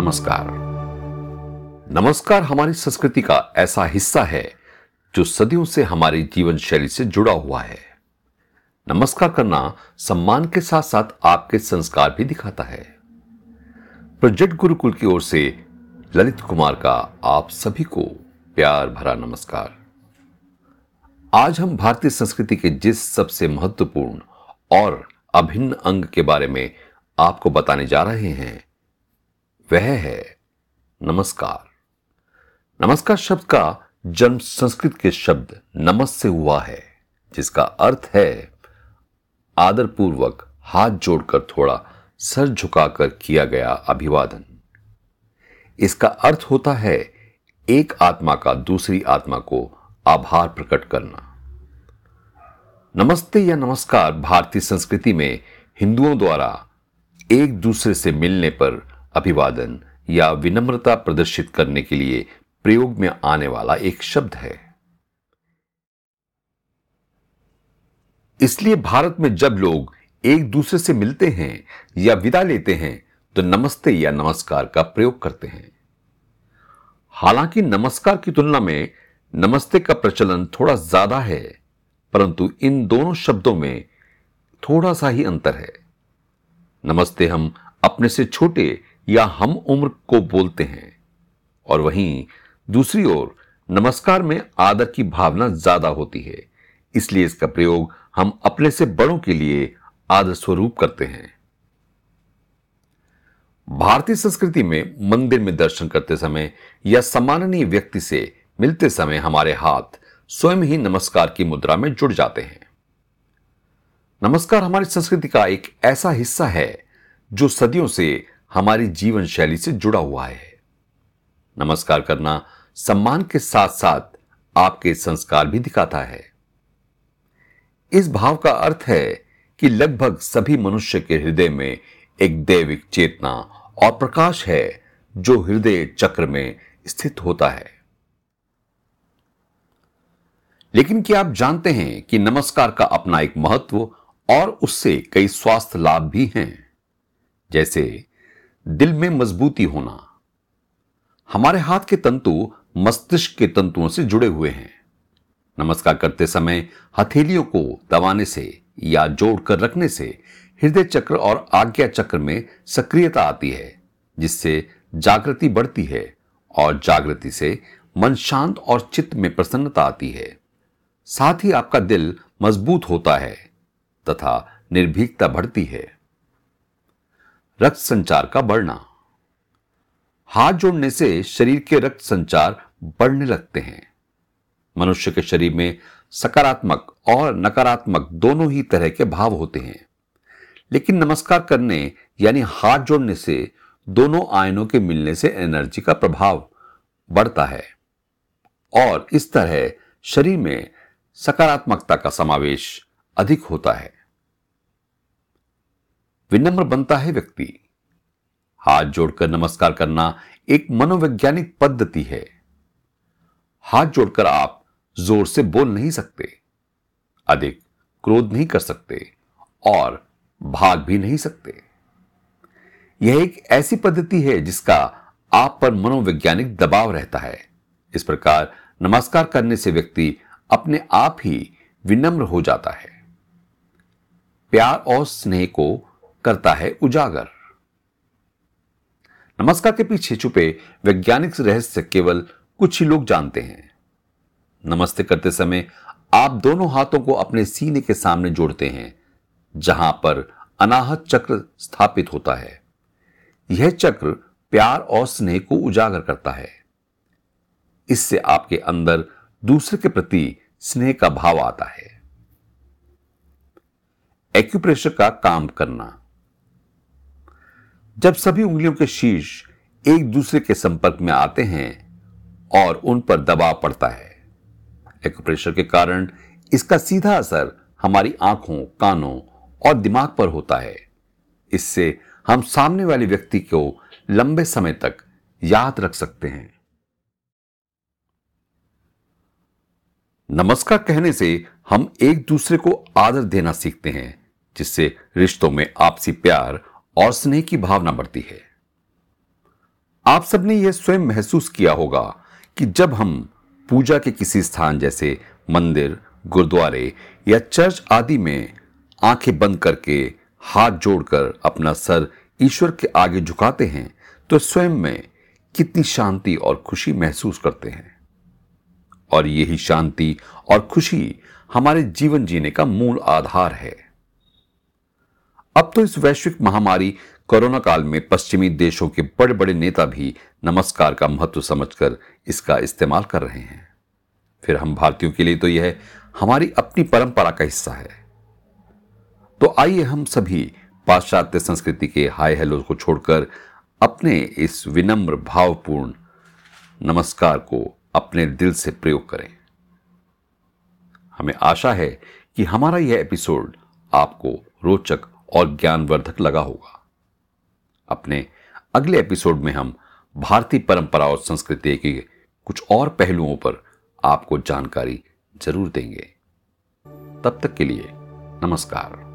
नमस्कार। नमस्कार हमारी संस्कृति का ऐसा हिस्सा है जो सदियों से हमारी जीवन शैली से जुड़ा हुआ है। नमस्कार करना सम्मान के साथ साथ आपके संस्कार भी दिखाता है। प्रोजेक्ट गुरुकुल की ओर से ललित कुमार का आप सभी को प्यार भरा नमस्कार। आज हम भारतीय संस्कृति के जिस सबसे महत्वपूर्ण और अभिन्न अंग के बारे में आपको बताने जा रहे हैं वह है। नमस्कार। नमस्कार शब्द का जन्म संस्कृत के शब्द नमस से हुआ है, जिसका अर्थ है आदरपूर्वक हाथ जोड़कर थोड़ा सर झुकाकर किया गया अभिवादन। इसका अर्थ होता है एक आत्मा का दूसरी आत्मा को आभार प्रकट करना। नमस्ते या नमस्कार भारतीय संस्कृति में हिंदुओं द्वारा एक दूसरे से मिलने पर अभिवादन या विनम्रता प्रदर्शित करने के लिए प्रयोग में आने वाला एक शब्द है। इसलिए भारत में जब लोग एक दूसरे से मिलते हैं या विदा लेते हैं तो नमस्ते या नमस्कार का प्रयोग करते हैं। हालाँकि नमस्कार की तुलना में नमस्ते का प्रचलन थोड़ा ज़्यादा है, परंतु इन दोनों शब्दों में थोड़ा सा ही अंतर है। नमस्ते हम अपने से छोटे या हम उम्र को बोलते हैं। और वहीं दूसरी ओर, नमस्कार में आदर की भावना ज़्यादा होती है, इसलिए इसका प्रयोग हम अपने से बड़ों के लिए आदर स्वरूप करते हैं। भारतीय संस्कृति में मंदिर में दर्शन करते समय या सम्माननीय व्यक्ति से मिलते समय हमारे हाथ स्वयं ही नमस्कार की मुद्रा में जुड़ जाते हैं। नमस्कार हमारी संस्कृति का एक ऐसा हिस्सा है जो सदियों से हमारी जीवन शैली से जुड़ा हुआ है। नमस्कार करना सम्मान के साथ साथ आपके संस्कार भी दिखाता है। इस भाव का अर्थ है कि लगभग सभी मनुष्य के हृदय में एक दैविक चेतना और प्रकाश है, जो हृदय चक्र में स्थित होता है। लेकिन क्या आप जानते हैं कि नमस्कार का अपना एक महत्व और उससे कई स्वास्थ्य लाभ भी हैं? जैसे दिल में मजबूती होना। हमारे हाथ के तंतु मस्तिष्क के तंतुओं से जुड़े हुए हैं। नमस्कार करते समय हथेलियों को दबाने से या जोड़कर रखने से हृदय चक्र और आज्ञा चक्र में सक्रियता आती है, जिससे जागृति बढ़ती है और जागृति से मन शांत और चित्त में प्रसन्नता आती है। साथ ही आपका दिल मज़बूत होता है तथा निर्भीकता बढ़ती है। रक्त संचार का बढ़ना। हाथ जोड़ने से शरीर के रक्त संचार बढ़ने लगते हैं। मनुष्य के शरीर में सकारात्मक और नकारात्मक दोनों ही तरह के भाव होते हैं। लेकिन नमस्कार करने यानी हाथ जोड़ने से दोनों आयनों के मिलने से एनर्जी का प्रभाव बढ़ता है। और इस तरह शरीर में सकारात्मकता का समावेश अधिक होता है। विनम्र बनता है व्यक्ति। हाथ जोड़कर नमस्कार करना एक मनोवैज्ञानिक पद्धति है। हाथ जोड़कर आप ज़ोर से बोल नहीं सकते, अधिक क्रोध नहीं कर सकते और भाग भी नहीं सकते। यह एक ऐसी पद्धति है जिसका आप पर मनोवैज्ञानिक दबाव रहता है। इस प्रकार नमस्कार करने से व्यक्ति अपने आप ही विनम्र हो जाता है। प्यार और स्नेह को करता है उजागर। नमस्कार के पीछे छुपे वैज्ञानिक रहस्य केवल कुछ ही लोग जानते हैं। नमस्ते करते समय आप दोनों हाथों को अपने सीने के सामने जोड़ते हैं, जहाँ पर अनाहत चक्र स्थापित होता है। यह चक्र प्यार और स्नेह को उजागर करता है। इससे आपके अंदर दूसरे के प्रति स्नेह का भाव आता है। एक्यूप्रेशर का काम करना। जब सभी उंगलियों के शीर्ष एक दूसरे के संपर्क में आते हैं और उन पर दबाव पड़ता है, एक्यूप्रेशर के कारण इसका सीधा असर हमारी आँखों, कानों और दिमाग पर होता है। इससे हम सामने वाले व्यक्ति को लंबे समय तक याद रख सकते हैं। नमस्कार कहने से हम एक दूसरे को आदर देना सीखते हैं, जिससे रिश्तों में आपसी प्यार और स्नेह की भावना बढ़ती है। आप सबने यह स्वयं महसूस किया होगा कि जब हम पूजा के किसी स्थान जैसे मंदिर, गुरुद्वारे या चर्च आदि में आँखें बंद करके हाथ जोड़कर अपना सर ईश्वर के आगे झुकाते हैं तो स्वयं में कितनी शांति और खुशी महसूस करते हैं। और यही शांति और खुशी हमारे जीवन जीने का मूल आधार है। अब तो इस वैश्विक महामारी कोरोना काल में पश्चिमी देशों के बड़े बड़े नेता भी नमस्कार का महत्व समझकर इसका इस्तेमाल कर रहे हैं। फिर हम भारतीयों के लिए तो यह हमारी अपनी परंपरा का हिस्सा है। तो आइए हम सभी पाश्चात्य संस्कृति के हाय हेलो को छोड़कर अपने इस विनम्र, भावपूर्ण नमस्कार को अपने दिल से प्रयोग करें। हमें आशा है कि हमारा यह एपिसोड आपको रोचक और ज्ञानवर्धक लगा होगा। अपने अगले एपिसोड में हम भारतीय परंपरा और संस्कृति के कुछ और पहलुओं पर आपको जानकारी ज़रूर देंगे। तब तक के लिए नमस्कार।